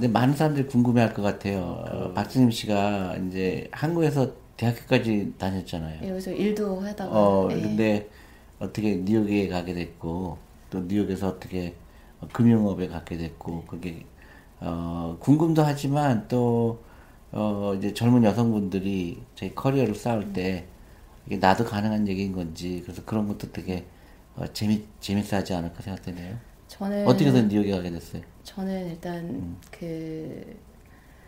근데 많은 사람들이 궁금해할 것 같아요. 그... 어, 박진임 씨가 이제 한국에서 대학교까지 다녔잖아요. 여기서 일도 하다가. 어, 예. 근데 어떻게 뉴욕에 가게 됐고 또 뉴욕에서 어떻게 금융업에 갖게 됐고 그게 어, 궁금도 하지만 또 어, 이제 젊은 여성분들이 저희 커리어를 쌓을 때 이게 나도 가능한 얘기인 건지 그래서 그런 것도 되게 어, 재미 재밌어 하지 않을까 생각되네요. 저는 어떻게 든 뉴욕에 가게 됐어요? 저는 일단 음. 그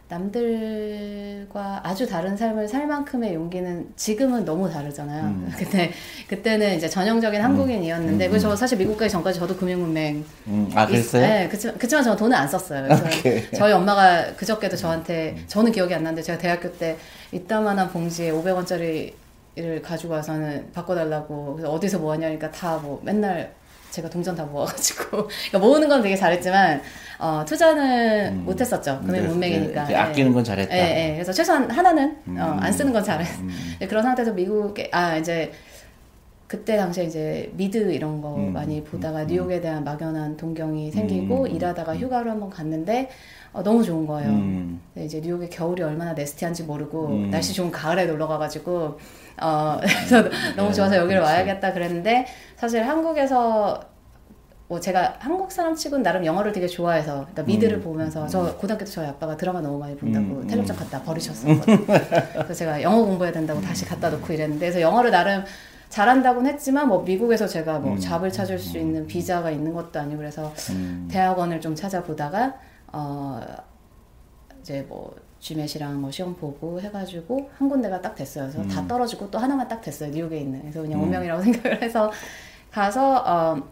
남들과 아주 다른 삶을 살 만큼의 용기는 지금은 너무 다르잖아요. 음. 그때 그때는 이제 전형적인 음. 한국인이었는데, 음. 그저 음. 사실 미국 가기 전까지 저도 금융문맹. 음. 아 그랬어요? 네, 그치만 그치만 저는 돈을 안 썼어요. 저희 엄마가 그저께도 저한테 음. 저는 기억이 안 나는데 제가 대학교 때 이따만한 봉지에 500원짜리 를 가지고 와서는 바꿔달라고 그래서 어디서 뭐 하냐니까 다 뭐 맨날 제가 동전 다 모아가지고 그러니까 모으는 건 되게 잘했지만 어, 투자는 음, 못했었죠. 금융 문맹이니까. 네, 아끼는 건 잘했다. 네, 네, 그래서 최소한 하나는 음, 어, 안 쓰는 건 잘했. 음, 네, 그런 상태에서 미국에 아 이제 그때 당시에 이제 미드 이런 거 음, 많이 보다가 음, 뉴욕에 대한 막연한 동경이 생기고 일하다가 휴가를 한번 갔는데 어, 너무 좋은 거예요. 네, 이제 뉴욕의 겨울이 얼마나 네스티한지 모르고 날씨 좋은 가을에 놀러 가가지고 어, 그래서 너무 좋아서 여기를 그렇지. 와야겠다 그랬는데 사실 한국에서 뭐 제가 한국 사람 치고는 나름 영어를 되게 좋아해서 그러니까 미드를 음. 보면서 저 고등학교 때 저희 아빠가 드라마 너무 많이 본다고 음. 텔레비전 갖다 버리셨었거든요. 그래서 제가 영어 공부해야 된다고 다시 갖다 놓고 이랬는데 그래서 영어를 나름 잘한다고는 했지만 뭐 미국에서 제가 뭐 음. 잡을 찾을 수 있는 비자가 있는 것도 아니고 그래서 음. 대학원을 좀 찾아보다가 어 이제 뭐 GMAT이랑 뭐 시험 보고 해가지고 한 군데가 딱 됐어요. 그래서 음. 다 떨어지고 또 하나만 딱 됐어요. 뉴욕에 있는. 그래서 그냥 음. 운명이라고 생각을 해서 가서 어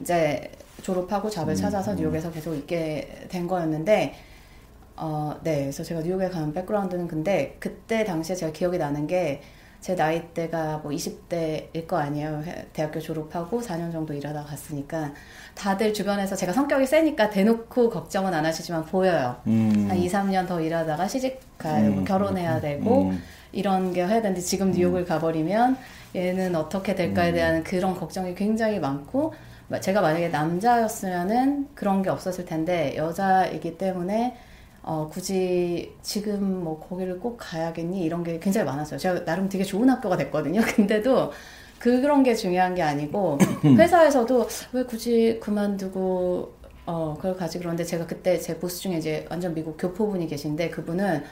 이제 졸업하고 잡을 음. 찾아서 뉴욕에서 계속 있게 된 거였는데 어, 네. 그래서 제가 뉴욕에 가는 백그라운드는 근데 그때 당시에 제가 기억이 나는 게 제 나이대가 뭐 20대일 거 아니에요. 대학교 졸업하고 4년 정도 일하다 갔으니까 다들 주변에서 제가 성격이 세니까 대놓고 걱정은 안 하시지만 보여요. 음. 한 2, 3년 더 일하다가 시집 되고 음. 결혼해야 음. 되고 음. 이런 게 해야 되는데 지금 뉴욕을 음. 가버리면 얘는 어떻게 될까에 음. 대한 그런 걱정이 굉장히 많고 제가 만약에 남자였으면은 그런 게 없었을 텐데 여자이기 때문에 어, 굳이 지금 뭐 거기를 꼭 가야겠니 이런 게 굉장히 많았어요. 제가 나름 되게 좋은 학교가 됐거든요. 근데도 그런 게 중요한 게 아니고 회사에서도 왜 굳이 그만두고 어 그걸 가지 그런데 제가 그때 제 보스 중에 이제 완전 미국 교포분이 계신데 그분은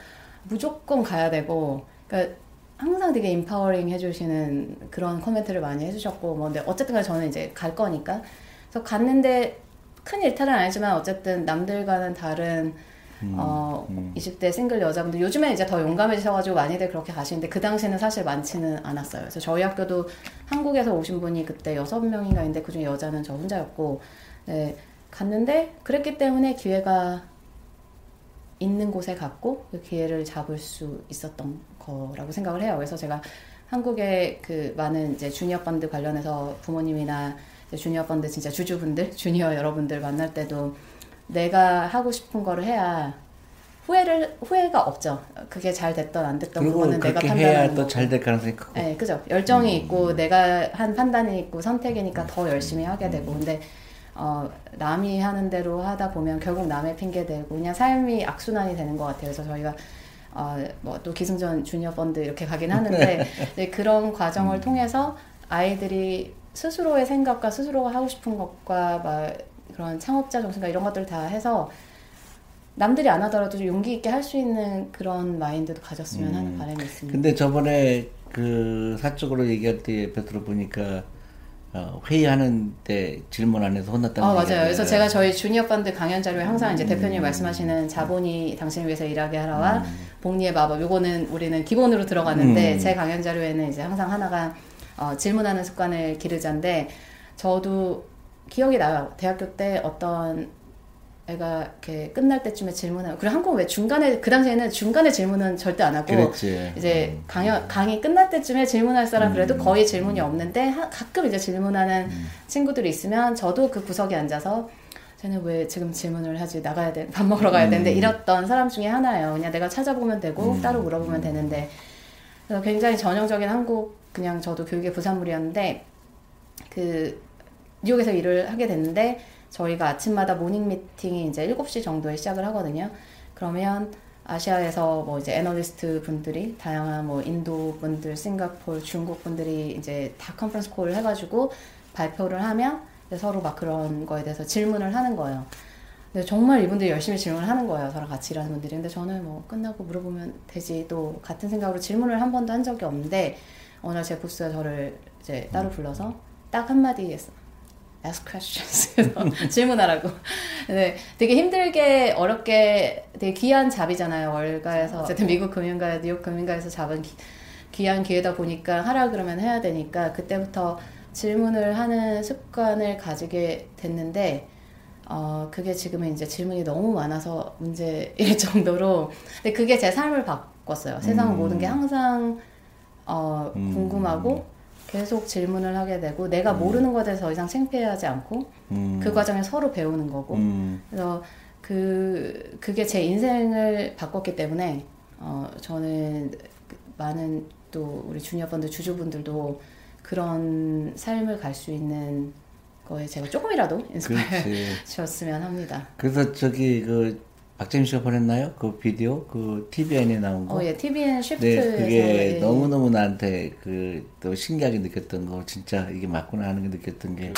무조건 가야 되고 그러니까 항상 되게 empowering 해주시는 그런 코멘트를 많이 해주셨고 뭐 근데 어쨌든 간에 저는 이제 갈 거니까 그래서 갔는데 큰 일탈은 아니지만 어쨌든 남들과는 다른 음, 어, 음. 20대 싱글 여자분들 요즘에 이제 더 용감해지셔가지고 많이들 그렇게 가시는데 그 당시에는 사실 많지는 않았어요. 그래서 저희 학교도 한국에서 오신 분이 그때 여섯 명인가 있는데 그중에 여자는 저 혼자였고 네, 갔는데 그랬기 때문에 기회가 있는 곳에 갔고 그 기회를 잡을 수 있었던 거라고 생각을 해요. 그래서 제가 한국의 그 많은 이제 주니어 펀드 관련해서 부모님이나 주니어 펀드 진짜 주주분들, 주니어 여러분들 만날 때도 내가 하고 싶은 거를 해야 후회를 후회가 없죠. 그게 잘 됐던 안 됐던 그거는 내가 판단하는 거고. 또잘 될 가능성이 크고. 네, 그죠. 열정이 음. 있고 내가 한 판단이 있고 선택이니까 더 열심히 하게 되고. 근데 어, 남이 하는 대로 하다 보면 결국 남의 핑계 대고 그냥 삶이 악순환이 되는 것 같아요. 그래서 저희가 어, 뭐또 기승전 주니어 펀드 이렇게 가긴 하는데 그런 과정을 음. 통해서 아이들이 스스로의 생각과 스스로가 하고 싶은 것과 막 그런 창업자 정신과 이런 것들 다 해서 남들이 안 하더라도 용기 있게 할 수 있는 그런 마인드도 가졌으면 음. 하는 바람이 있습니다. 근데 저번에 그 사적으로 얘기할 때 옆에 들어보니까 어, 회의하는 때 질문 안 해서 혼났다는 어, 맞아요. 그래서 제가 저희 주니어 펀드 강연 자료에 항상 이제 음. 대표님 말씀하시는 자본이 당신을 위해서 일하게 하라와 음. 복리의 마법 요거는 우리는 기본으로 들어가는데 음. 제 강연 자료에는 이제 항상 하나가 어, 질문하는 습관을 기르자인데 저도 기억이 나요. 대학교 때 어떤 애가 이렇게 끝날 때쯤에 질문하고 그리고 한국 왜 중간에 그 당시에는 중간에 질문은 절대 안 하고 그랬지. 이제 음. 강연 강의 끝날 때쯤에 질문할 사람 그래도 음. 거의 질문이 없는데 하, 가끔 이제 질문하는 음. 친구들이 있으면 저도 그 구석에 앉아서 쟤는 왜 지금 질문을 하지 나가야 돼 밥 먹으러 가야 되는데 음. 이랬던 사람 중에 하나예요. 그냥 내가 찾아보면 되고 음. 따로 물어보면 되는데 그래서 굉장히 전형적인 한국 그냥 저도 교육의 부산물이었는데 그 뉴욕에서 일을 하게 됐는데 저희가 아침마다 morning meeting이 이제 7시 정도에 시작을 하거든요. 그러면 아시아에서 뭐 이제 애널리스트 분들이 다양한 뭐 인도 분들, 싱가폴, 중국 분들이 이제 다 conference call을 해가지고 발표를 하면 서로 막 그런 거에 대해서 질문을 하는 거예요. 근데 정말 이분들이 열심히 질문을 하는 거예요. 저랑 같이 일하는 분들이. 근데 저는 뭐 끝나고 물어보면 되지. 또 같은 생각으로 질문을 한 번도 한 적이 없는데 어느 날 제 보스가 저를 이제 따로 불러서 딱 한마디 했어. Ask questions. 질문하라고. 네, 되게 힘들게 어렵게 되게 귀한 잡이잖아요. 월가에서 어쨌든 미국 금융가, 뉴욕 금융가에서 잡은 기, 귀한 기회다 보니까 하라 그러면 해야 되니까 그때부터 질문을 하는 습관을 가지게 됐는데 어, 그게 지금은 이제 질문이 너무 많아서 문제일 정도로 근데 그게 제 삶을 바꿨어요. 세상 음. 모든 게 항상 어, 음. 궁금하고 계속 질문을 하게 되고 내가 음. 모르는 것에 대해서 더 이상 창피하지 않고 음. 그 과정에 서로 배우는 거고 음. 그래서 그 그게 제 인생을 바꿨기 때문에 어 저는 많은 또 우리 주니어분들 주주분들도 그런 삶을 갈 수 있는 거에 제가 조금이라도 인스파이어셨으면 합니다. 그래서 저기 그 박재민 씨가 보냈나요? 그 비디오 그 TVN에 나온 거. 어, 예, TVN 쉬프트. 네, 그게 예. 너무 너무 나한테 그 또 신기하게 느꼈던 거, 진짜 이게 맞구나 하는 게 느꼈던 게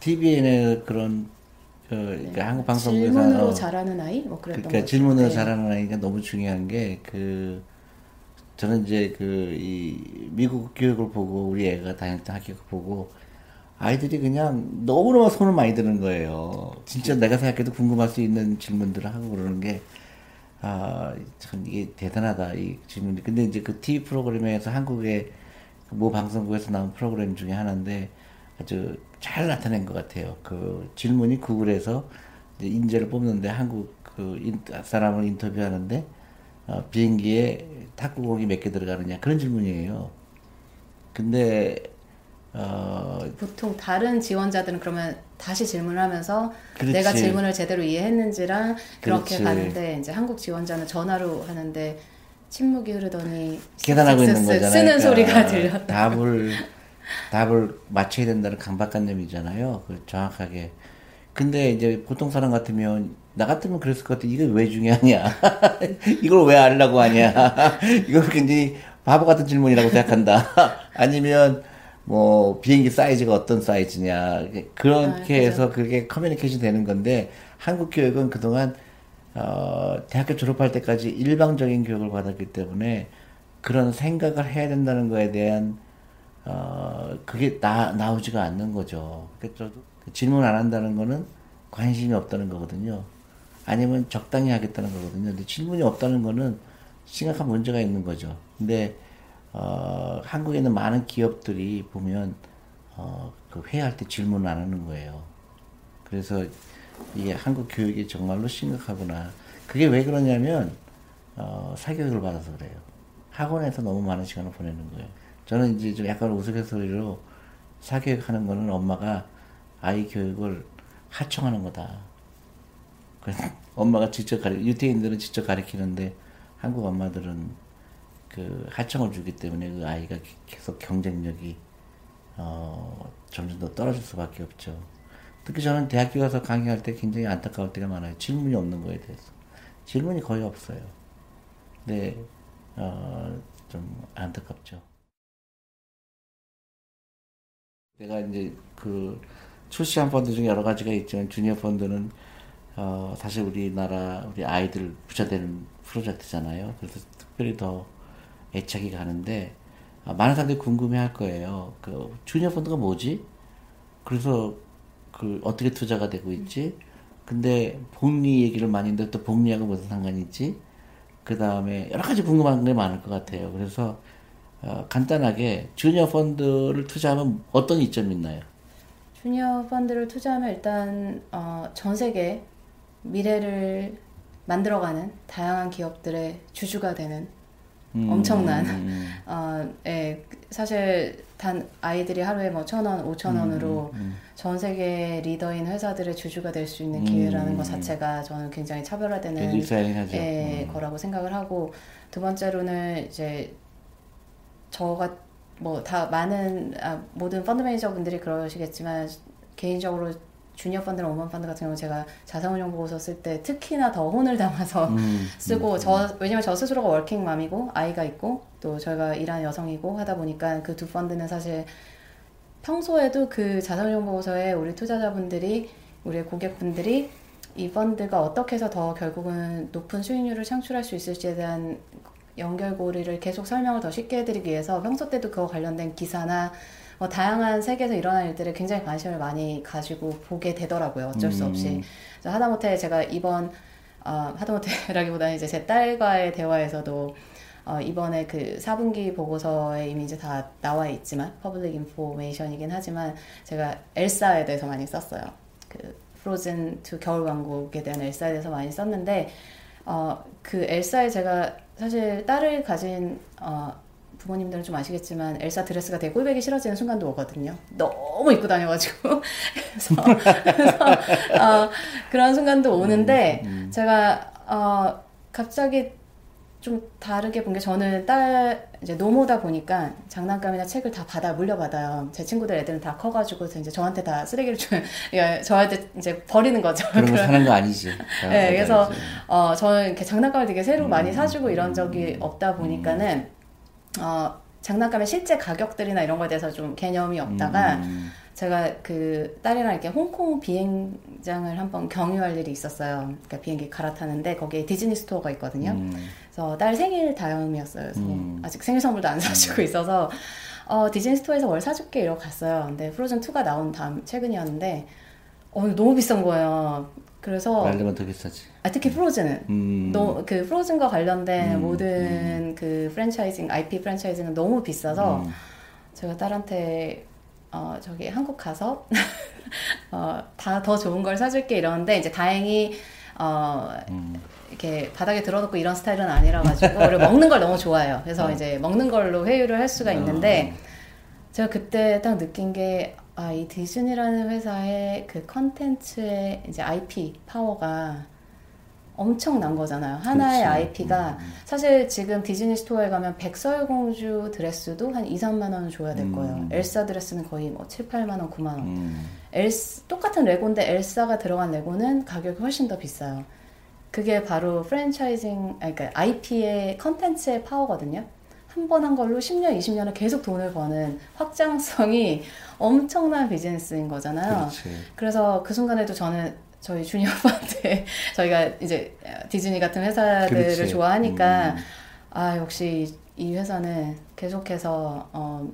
TVN의 그런 그 그러니까 네. 한국 방송국에서 질문으로 잘하는 아이 뭐 그랬던 그러니까 질문으로 네. 잘하는 아이가 너무 중요한 게 그 저는 이제 그 이 미국 교육을 보고 우리 애가 다녔던 학교를 보고 아이들이 그냥 너무너무 손을 많이 드는 거예요. 진짜 내가 생각해도 궁금할 수 있는 질문들을 하고 그러는 게, 아, 참 이게 대단하다, 이 질문이. 근데 이제 그 TV 프로그램에서 한국의 모 방송국에서 나온 프로그램 중에 하나인데 아주 잘 나타낸 것 같아요. 그 질문이 구글에서 인재를 뽑는데 한국 그 인, 사람을 인터뷰하는데 어, 비행기에 탁구공이 몇 개 들어가느냐 그런 질문이에요. 근데 어... 보통 다른 지원자들은 그러면 다시 질문을 하면서 그렇지. 내가 질문을 제대로 이해했는지랑 그렇게 그렇지. 가는데 이제 한국 지원자는 전화로 하는데 침묵이 흐르더니 계산하고 있는 거잖아요. 쓰는 그러니까 소리가 들렸다. 답을 답을 맞춰야 된다는 강박관념이잖아요. 그 정확하게. 근데 이제 보통 사람 같으면 나 같으면 그랬을 것 같아. 이게 왜 중요하냐? 이걸 왜 알라고 하냐? 이걸 굉장히 바보 같은 질문이라고 생각한다. 아니면 뭐 비행기 사이즈가 어떤 사이즈냐 그렇게 아, 해서 그게 커뮤니케이션 되는 건데 한국 교육은 그동안 어, 대학교 졸업할 때까지 일방적인 교육을 받았기 때문에 그런 생각을 해야 된다는 거에 대한 어, 그게 나, 나오지가 않는 거죠. 그러니까 질문 안 한다는 거는 관심이 없다는 거거든요. 아니면 적당히 하겠다는 거거든요. 근데 질문이 없다는 거는 심각한 문제가 있는 거죠. 근데 어, 한국에 있는 많은 기업들이 보면 어, 그 회의할 때 질문 안 하는 거예요. 그래서 이게 한국 교육이 정말로 심각하구나. 그게 왜 그러냐면 어, 사교육을 받아서 그래요. 학원에서 너무 많은 시간을 보내는 거예요. 저는 이제 좀 약간 우스갯소리로 사교육 하는 거는 엄마가 아이 교육을 하청하는 거다. 엄마가 직접 가르, 유태인들은 직접 가르치는데 한국 엄마들은 그 하청을 주기 때문에 그 아이가 계속 경쟁력이 어, 점점 더 떨어질 수밖에 없죠. 특히 저는 대학교 가서 강의할 때 굉장히 안타까울 때가 많아요. 질문이 없는 거에 대해서. 질문이 거의 없어요. 근데, 어, 좀 안타깝죠. 내가 이제 그 출시한 펀드 중에 여러 가지가 있지만 주니어 펀드는 어, 사실 우리나라 우리 아이들 부자 되는 프로젝트잖아요. 그래서 특별히 더 애착이 가는데 아, 많은 사람들이 궁금해할 거예요. 그 주니어 펀드가 뭐지? 그래서 그 어떻게 투자가 되고 있지? 근데 복리 얘기를 많이 했는데 또 복리하고 무슨 상관이 있지? 그 다음에 여러 가지 궁금한 게 많을 것 같아요. 그래서 어, 간단하게 주니어 펀드를 투자하면 어떤 이점이 있나요? 주니어 펀드를 투자하면 일단 어, 전 세계 미래를 만들어가는 다양한 기업들의 주주가 되는 음. 엄청난 어, 예, 사실 단 아이들이 하루에 뭐 천 원, 오천 원으로 음, 음, 음. 전 세계 리더인 회사들의 주주가 될 수 있는 기회라는 것 자체가 저는 굉장히 차별화되는 예, 거라고 생각을 하고 두 번째로는 이제 저가 뭐 다 많은 아, 모든 펀드 매니저 분들이 그러시겠지만 개인적으로 주니어 펀드나 오만 펀드 같은 경우 제가 자산운용 보고서 쓸 때 특히나 더 혼을 담아서 음, 쓰고 음, 저 왜냐면 저 스스로가 워킹맘이고 아이가 있고 또 저희가 일하는 여성이고 하다 보니까 그 두 펀드는 사실 평소에도 그 자산운용 보고서에 우리 투자자분들이 우리 고객분들이 이 펀드가 어떻게 해서 더 결국은 높은 수익률을 창출할 수 있을지에 대한 연결고리를 계속 설명을 더 쉽게 해드리기 위해서 평소 때도 그거 관련된 기사나 뭐 다양한 세계에서 일어난 일들을 굉장히 관심을 많이 가지고 보게 되더라고요. 어쩔 수 없이. 음. 하다못해 제가 이번 어, 하다못해라기보다는 이제 제 딸과의 대화에서도 어, 이번에 그 4분기 보고서에 이미 이제 다 나와 있지만 public information이긴 하지만 제가 엘사에 대해서 많이 썼어요. 그 Frozen Two 겨울 왕국에 대한 엘사에 대해서 많이 썼는데 어, 그 엘사에 제가 사실 딸을 가진 어, 부모님들은 좀 아시겠지만 엘사 드레스가 되게 꼴배기 싫어지는 순간도 오거든요. 너무 입고 다녀가지고 그래서, 그래서 어, 그런 순간도 오는데 음, 음. 제가 어, 갑자기 좀 다르게 본 게 저는 딸 이제 노모다 보니까 장난감이나 책을 다 받아 물려받아요. 제 친구들 애들은 다 커가지고 이제 저한테 다 쓰레기를 주, 예, 저한테 이제 버리는 거죠. 그런 거 사는 거 아니지. 네, 그래서 어 저는 이렇게 장난감을 되게 새로 음, 많이 사주고 이런 적이 없다 보니까는 어 장난감의 실제 가격들이나 이런 거에 대해서 좀 개념이 없다가 음. 제가 그 딸이랑 이렇게 홍콩 비행장을 한번 경유할 일이 있었어요. 그러니까 비행기 갈아타는데 거기에 디즈니 스토어가 있거든요. 음. 그래서 딸 생일 다음이었어요. 그래서 음. 아직 생일 선물도 안 사주고 음. 있어서 어, 디즈니 스토어에서 뭘 사줄게 이러고 갔어요. 근데 Frozen 2가 나온 다음 최근이었는데 어, 너무 비싼 거예요. 그래서 말려면 더 비싸지. 아 특히 프로즌은 음. 너, 그 프로즌과 관련된 음. 모든 음. 그 프랜차이징 IP 프랜차이징은 너무 비싸서 음. 제가 딸한테 어, 저기 한국 가서 어, 다 더 좋은 걸 사줄게 이러는데 이제 다행히 어, 음. 이렇게 바닥에 들어놓고 이런 스타일은 아니라 가지고 우리 먹는 걸 너무 좋아해요. 그래서 음. 이제 먹는 걸로 회유를 할 수가 있는데 음. 제가 그때 딱 느낀 게 아, 이 디즈니라는 회사의 그 컨텐츠의 이제 IP 파워가 엄청난 거잖아요. 하나의 그렇지. IP가 음, 음. 사실 지금 디즈니 스토어에 가면 백설공주 드레스도 한 2, 3만 원은 줘야 될 거예요. 음. 엘사 드레스는 거의 뭐 7, 8만 원, 9만 원. 음. 엘스 똑같은 레고인데 엘사가 들어간 레고는 가격이 훨씬 더 비싸요. 그게 바로 franchising 그러니까 IP의 컨텐츠의 파워거든요. 한번한 걸로 10년, 20년을 계속 돈을 버는 확장성이 엄청난 비즈니스인 거잖아요. 그렇지. 그래서 그 순간에도 저는 저희 주니어 펀드 저희가 이제 디즈니 같은 회사들을 그렇지. 좋아하니까 음. 아 역시 이 회사는 계속해서 어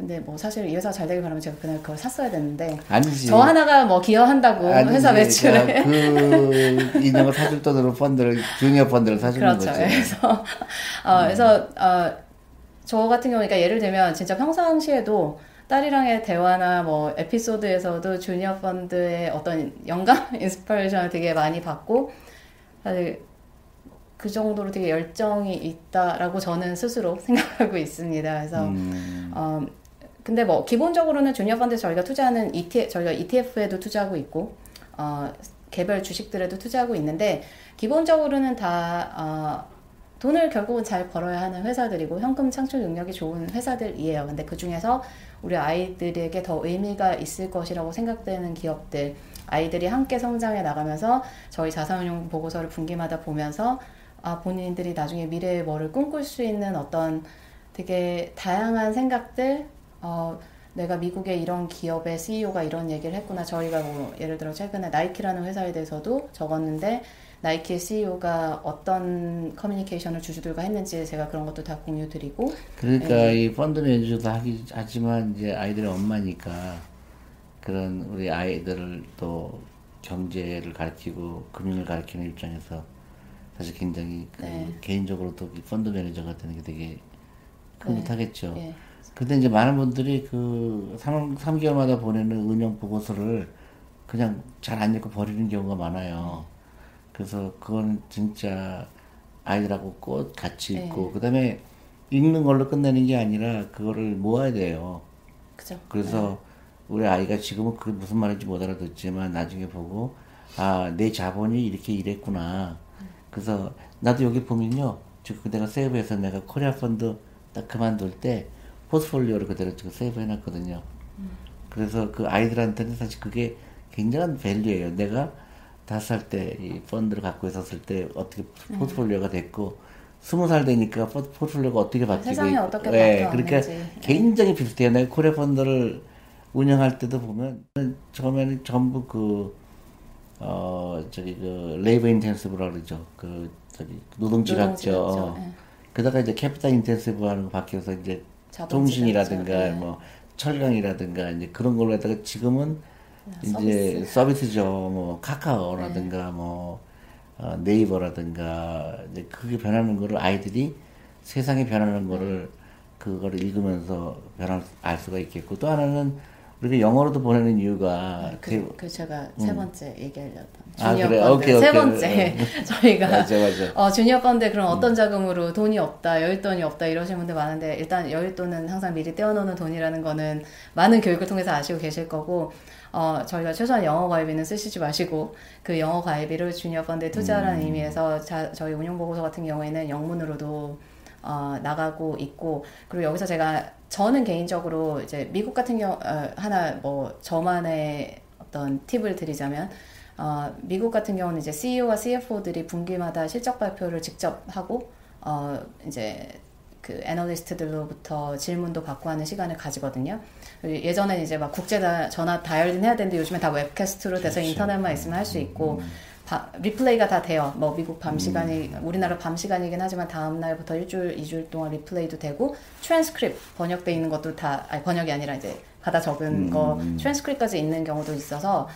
근데 뭐 사실 이 회사 잘 되길 바라면 제가 그날 그걸 샀어야 됐는데 아니지. 저 하나가 뭐 기여한다고 아니지. 회사 매출에 그 인형을 사줄 돈으로 펀드를 주니어 펀드를 사주는 그렇죠. 거죠. 그래서 어 음. 그래서 어 저 같은 경우니까 예를 들면 진짜 평상시에도 딸이랑의 대화나 뭐 에피소드에서도 주니어 펀드의 어떤 영감, inspiration을 되게 많이 받고 사실 그 정도로 되게 열정이 있다라고 저는 스스로 생각하고 있습니다. 그래서 음. 어 근데 뭐 기본적으로는 주니어 펀드 저희가 투자하는 ETF 저희가 ETF에도 투자하고 있고 어 개별 주식들에도 투자하고 있는데 기본적으로는 다 어, 돈을 결국은 잘 벌어야 하는 회사들이고 현금 창출 능력이 좋은 회사들이에요. 근데 그 중에서 우리 아이들에게 더 의미가 있을 것이라고 생각되는 기업들, 아이들이 함께 성장해 나가면서 저희 자산운용 보고서를 분기마다 보면서 아, 본인들이 나중에 미래의 뭐를 꿈꿀 수 있는 어떤 되게 다양한 생각들, 어, 내가 미국의 이런 기업의 CEO가 이런 얘기를 했구나. 저희가 뭐 예를 들어 최근에 나이키라는 회사에 대해서도 적었는데 나이키의 CEO가 어떤 커뮤니케이션을 주주들과 했는지 제가 그런 것도 다 공유드리고. 그러니까 네. 이 펀드 매니저도 하기 하지만 이제 아이들의 엄마니까 그런 우리 아이들을 또 경제를 가르치고 금융을 가르치는 입장에서 사실 굉장히 그 네. 개인적으로도 펀드 매니저가 되는 게 되게 흐뭇하겠죠. 네. 네. 근데 이제 많은 분들이 그 3, 3개월마다 보내는 운영 보고서를 그냥 잘 안 읽고 버리는 경우가 많아요. 그래서 그건 진짜 아이들하고 꼭 같이 있고 네. 그다음에 읽는 걸로 끝내는 게 아니라 그거를 모아야 돼요. 그죠. 그래서 네. 우리 아이가 지금은 그게 무슨 말인지 못 알아듣지만 나중에 보고 아 내 자본이 이렇게 일했구나. 그래서 나도 여기 보면요. 지금 내가 save해서 내가 코리아 펀드 딱 그만둘 때 포트폴리오를 그대로 지금 save 해놨거든요. 음. 그래서 그 아이들한테는 사실 그게 굉장한 value예요. 내가 다섯 살 때 이 펀드를 갖고 있었을 때 어떻게 포트폴리오가 됐고 스무 살 되니까 포트폴리오가 어떻게 바뀌고 세상이 어떻게 네, 그러니까 네. 굉장히 비슷해요. 내가 코리아 펀드를 운영할 때도 보면 처음에는 전부 그 어, 저기, 그, labor intensive라 그러죠. 그, 저기, 노동집약이죠. 네. 그러다가 이제 capital intensive 하는 거 바뀌어서 이제 통신이라든가 네. 뭐 철강이라든가 이제 그런 걸로 했다가 지금은 네, 이제 서비스죠. 뭐 카카오라든가 네. 뭐 어, 네이버라든가 이제 그게 변하는 거를 아이들이 세상이 변하는 거를 그거를 읽으면서 변할 알 수가 있겠고 또 하나는 우리가 영어로도 보내는 이유가 그, 그 제가 음. 세 번째 얘기하려던 아, 주니어 아, 펀드 오케이, 세 번째 네. 저희가 맞아, 맞아. 어, 주니어 펀드 그럼 어떤 음. 자금으로 돈이 없다 여윳돈이 없다 이러시는 분들 많은데 일단 여윳돈은 항상 미리 떼어놓는 돈이라는 거는 많은 교육을 통해서 아시고 계실 거고 어, 저희가 최소한 영어 가입비는 쓰시지 마시고 그 영어 가입비를 주니어 펀드에 투자하라는 음. 의미에서 자, 저희 운용 보고서 같은 경우에는 영문으로도 어, 나가고 있고 그리고 여기서 제가 저는 개인적으로 이제 미국 같은 경우 어, 하나 뭐 저만의 어떤 팁을 드리자면 어, 미국 같은 경우는 이제 CEO와 CFO들이 분기마다 실적 발표를 직접 하고 어, 이제 그 애널리스트들로부터 질문도 받고 하는 시간을 가지거든요. 예전엔 이제 막 국제 전화 dialing 해야 되는데 요즘에 다 webcast로 돼서 그렇죠. 인터넷만 있으면 할 수 있고 음. 바, replay가 다 돼요. 뭐 미국 밤 음. 시간이 우리나라 밤 시간이긴 하지만 다음 날부터 일주일 이주일 동안 replay도 되고 트랜스크립 번역돼 있는 것도 다 아니 번역이 아니라 이제 받아 적은 음. 거 트랜스크립까지 있는 경우도 있어서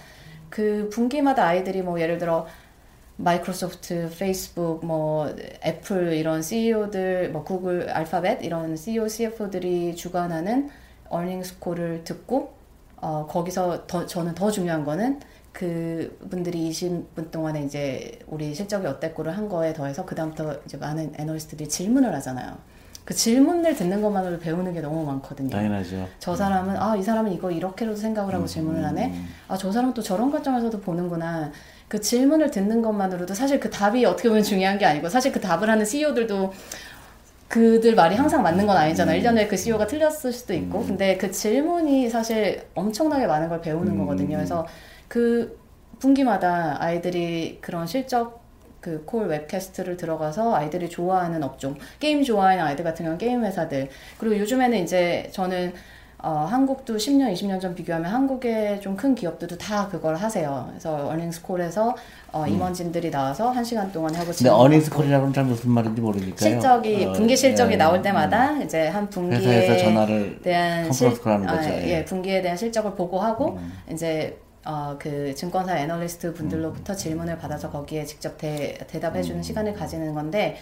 그 분기마다 아이들이 뭐 예를 들어 마이크로소프트, 페이스북, 뭐 애플 이런 CEO들, 뭐 구글, 알파벳 이런 CEO, CFO들이 주관하는 earnings call을 듣고 어 거기서 더 저는 더 중요한 거는 그 분들이 20분 동안에 이제 우리 실적이 어땠고를 한 거에 더해서 그다음부터 이제 많은 애널리스트들이 질문을 하잖아요. 그 질문을 듣는 것만으로 배우는 게 너무 많거든요. 당연하죠. 저 사람은 아 이 사람은 이거 이렇게로도 생각을 하고 음, 질문을 하네. 음. 아 저 사람은 또 저런 관점에서도 보는구나. 그 질문을 듣는 것만으로도 사실 그 답이 어떻게 보면 중요한 게 아니고 사실 그 답을 하는 CEO들도 그들 말이 항상 맞는 건 아니잖아. 음. 1년 후에 그 CEO가 틀렸을 수도 있고. 음. 근데 그 질문이 사실 엄청나게 많은 걸 배우는 음. 거거든요. 그래서 그 분기마다 아이들이 그런 실적 그 call webcast를 들어가서 아이들이 좋아하는 업종, 게임 좋아하는 아이들 같은 경우는 게임 회사들. 그리고 요즘에는 이제 저는 어, 한국도 10년, 20년 전 비교하면 한국의 좀 큰 기업들도 다 그걸 하세요. 그래서 어닝스콜에서 어, 음. 임원진들이 나와서 한 시간 동안 하고 근데 어닝스콜이라고 잘 무슨 말인지 모르니까요. 실적이 어, 분기 실적이 예, 나올 때마다 음. 이제 한 분기에 대한 실. 아, 예. 예, 분기에 대한 실적을 보고하고 음. 이제 어, 그 증권사 애널리스트 분들로부터 음. 질문을 받아서 거기에 직접 대, 대답해주는 음. 시간을 가지는 건데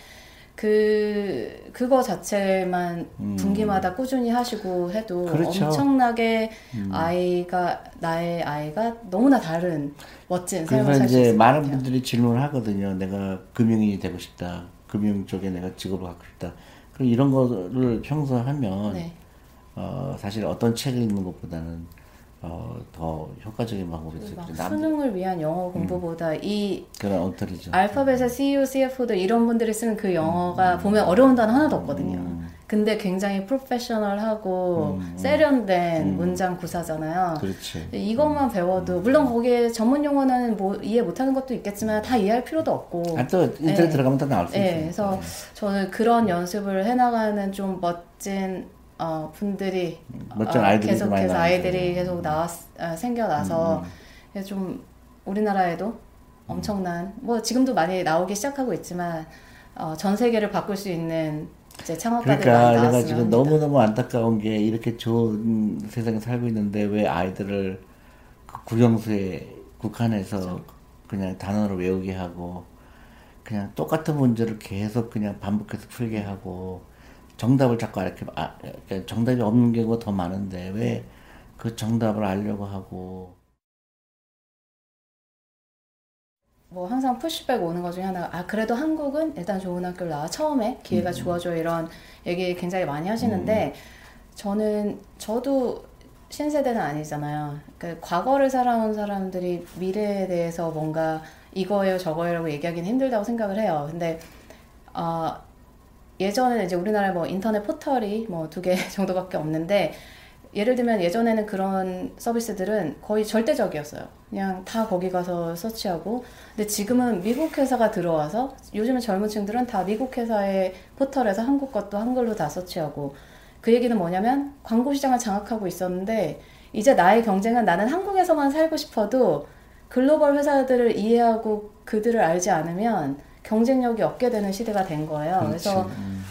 그 그거 자체만 음. 분기마다 꾸준히 하시고 해도 그렇죠. 엄청나게 음. 아이가 나의 아이가 너무나 다른 멋진 삶을 살수 이제 많은 분들이 질문을 하거든요. 내가 금융인이 되고 싶다. 금융 쪽에 내가 직업을 갖고 싶다. 그럼 이런 거를 평소 하면 네. 어, 사실 어떤 책을 읽는 것보다는 어, 더 효과적인 방법이 있을 그 수능을 위한 영어 음. 공부보다 음. 이 그런 엉터리죠. 알파벳의 CEO, CFO들 이런 분들이 쓰는 그 영어가 음. 보면 어려운 단어 하나도 없거든요. 음. 근데 굉장히 프로페셔널하고 음, 음. 세련된 문장 구사잖아요. 그렇지. 이것만 배워도 물론 거기에 전문 용어는 뭐 이해 못하는 것도 있겠지만 다 이해할 필요도 없고. 아, 또 인터넷 네. 들어가면 다 나올 수 네. 있어요. 그래서 네. 저는 그런 연습을 해나가는 좀 멋진 어, 분들이 멋진 어, 아이들이 계속해서 아이들이 계속 나왔 어, 생겨나서 음. 음. 좀 우리나라에도 엄청난 뭐 지금도 많이 나오기 시작하고 있지만 어, 전 세계를 바꿀 수 있는 이제 창업가들이 그러니까 내가 지금 너무 너무 안타까운 게 이렇게 좋은 세상에 살고 있는데 왜 아이들을 그 국영수에 국한해서 그렇죠. 그냥 단어를 외우게 하고 그냥 똑같은 문제를 계속 그냥 반복해서 풀게 하고 정답을 자꾸 이렇게 아, 정답이 없는 경우가 더 많은데 왜 그 정답을 알려고 하고 뭐 항상 푸시백 오는 것 중에 하나가 아 그래도 한국은 일단 좋은 학교를 나와 처음에 기회가 음. 주어져 이런 얘기 굉장히 많이 하시는데 음. 저는 저도 신세대는 아니잖아요. 그 과거를 살아온 사람들이 미래에 대해서 뭔가 이거예요 저거예요라고 얘기하기는 힘들다고 생각을 해요. 근데 어, 예전에는 이제 우리나라 뭐 인터넷 포털이 뭐 두 개 정도밖에 없는데 예를 들면 예전에는 그런 서비스들은 거의 절대적이었어요. 그냥 다 거기 가서 서치하고. 근데 지금은 미국 회사가 들어와서 요즘은 젊은 층들은 다 미국 회사의 포털에서 한국 것도 한글로 다 서치하고. 그 얘기는 뭐냐면 광고 시장을 장악하고 있었는데 이제 나의 경쟁은 나는 한국에서만 살고 싶어도 글로벌 회사들을 이해하고 그들을 알지 않으면 경쟁력이 없게 되는 시대가 된 거예요. 그렇지. 그래서 음.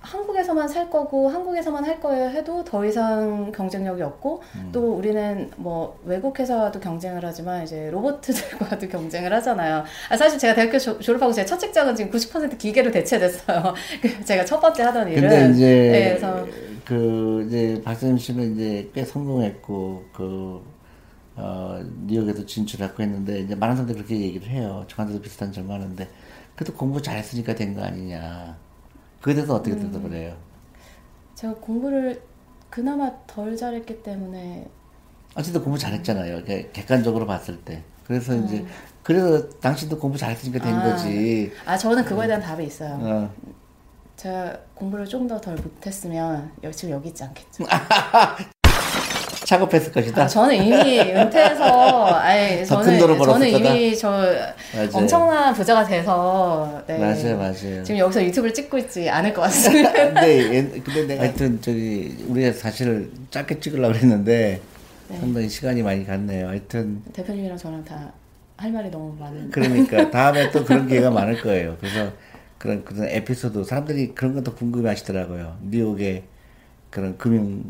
한국에서만 살 거고 한국에서만 할 거예요 해도 더 이상 경쟁력이 없고 음. 또 우리는 뭐 외국 회사와도 경쟁을 하지만 이제 로봇들과도 경쟁을 하잖아요. 아, 사실 제가 대학교 조- 졸업하고 제 첫 직장은 지금 90% 기계로 대체됐어요. 그 제가 첫 번째 하던 일은 근데 이제 네, 그래서 그 이제 박사님 씨는 이제 꽤 성공했고 그 어, 뉴욕에도 진출했고 했는데 이제 많은 사람들이 그렇게 얘기를 해요. 저한테도 비슷한 질문 하는데 그래도 공부 잘했으니까 된 거 아니냐. 그에 대해서 어떻게 음. 대답을 해요? 제가 공부를 그나마 덜 잘했기 때문에 어쨌든 공부 잘했잖아요. 객관적으로 봤을 때. 그래서 음. 이제 그래서 당신도 공부 잘했으니까 된 아. 거지. 아 저는 그거에 대한 답이 있어요. 어. 제가 공부를 좀 더 덜 못했으면 여- 지금 여기 있지 않겠죠. 작업했을 것이다. 아, 저는 이미 은퇴해서, 아니, 저는, 저는. 이미 저 맞아요. 엄청난 부자가 돼서, 네. 맞아요, 맞아요. 지금 여기서 유튜브를 찍고 있지 않을 것 같습니다. 근데, 얘- 근데 내가 하여튼 저기 우리가 사실 짧게 찍으려고 그랬는데 네. 상당히 시간이 많이 갔네요. 하여튼 대표님이랑 저랑 다 할 말이 너무 많은. 그러니까 다음에 또 그런 기회가 많을 거예요. 그래서 그런 그런 에피소드 사람들이 그런 것도 궁금해하시더라고요. 뉴욕의 그런 금융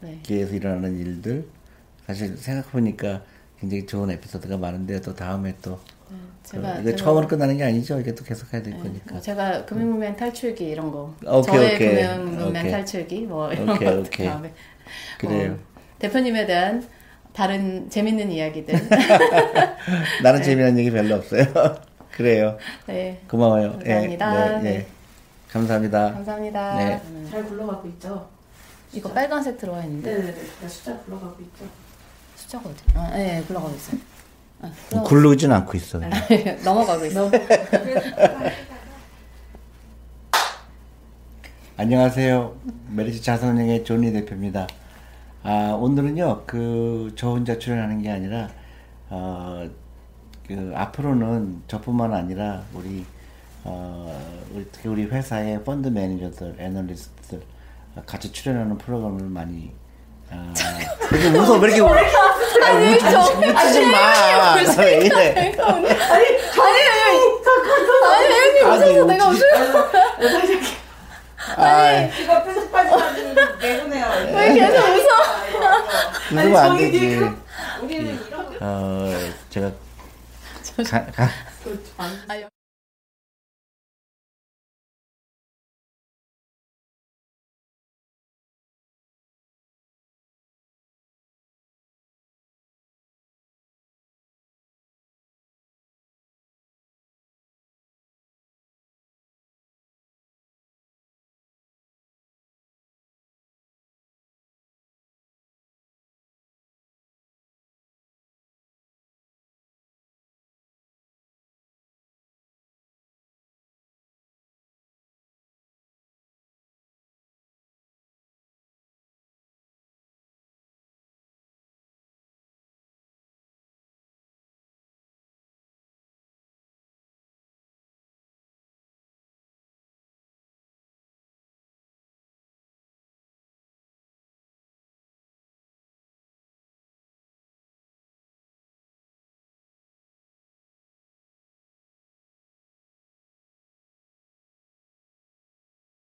네. 일어나는 일들 사실 생각해 보니까 굉장히 좋은 에피소드가 많은데 또 다음에 또 제가. 이거 제가- 처음으로 끝나는 게 아니죠. 이게 또 계속 해야 될 네, 거니까. 뭐 제가 금융문맹 탈출기 이런 거. 오케이, 저의 오케이. 금융문맹 오케이. 탈출기 뭐 이런 오케이, 거 오케이. 다음에. 그래요. 어, 대표님에 대한 다른 재밌는 이야기들. 나는 재미난 얘기 별로 없어요. 그래요. 네. 고마워요. 감사합니다. 예, 네, 네. 네. 감사합니다. 감사합니다. 네. 잘 굴러가고 있죠? 이거 빨간색 들어와 있는데. 네네네. 나 숫자 굴러가고 있죠? 숫자가 어디? 아, 네, 굴러가고 있어요. 아, 굴러... 굴르진 않고 있어. 넘어가고 있어. 안녕하세요. 메리츠 자산운용의 존리 대표입니다. 아, 오늘은요, 그, 저 혼자 출연하는 게 아니라, 어, 그, 앞으로는 저뿐만 아니라, 우리, 어, 특히 우리 회사의 펀드 매니저들, 애널리스트들, 어, 같이 출연하는 프로그램을 많이, 아, 웃어, 왜 이렇게 웃어? 아니, 웃지, 웃지 마! 왜 이래? 아니, 아니, 아니, 아니, 아니, 웃어서 내가. 웃어. 아이, 이거 뾰족빠지가지고 내보내요. 왜 계속 웃어? 웃으면 안 되지. 우리는 이런 어, 제가, 가, 가, 거. 아,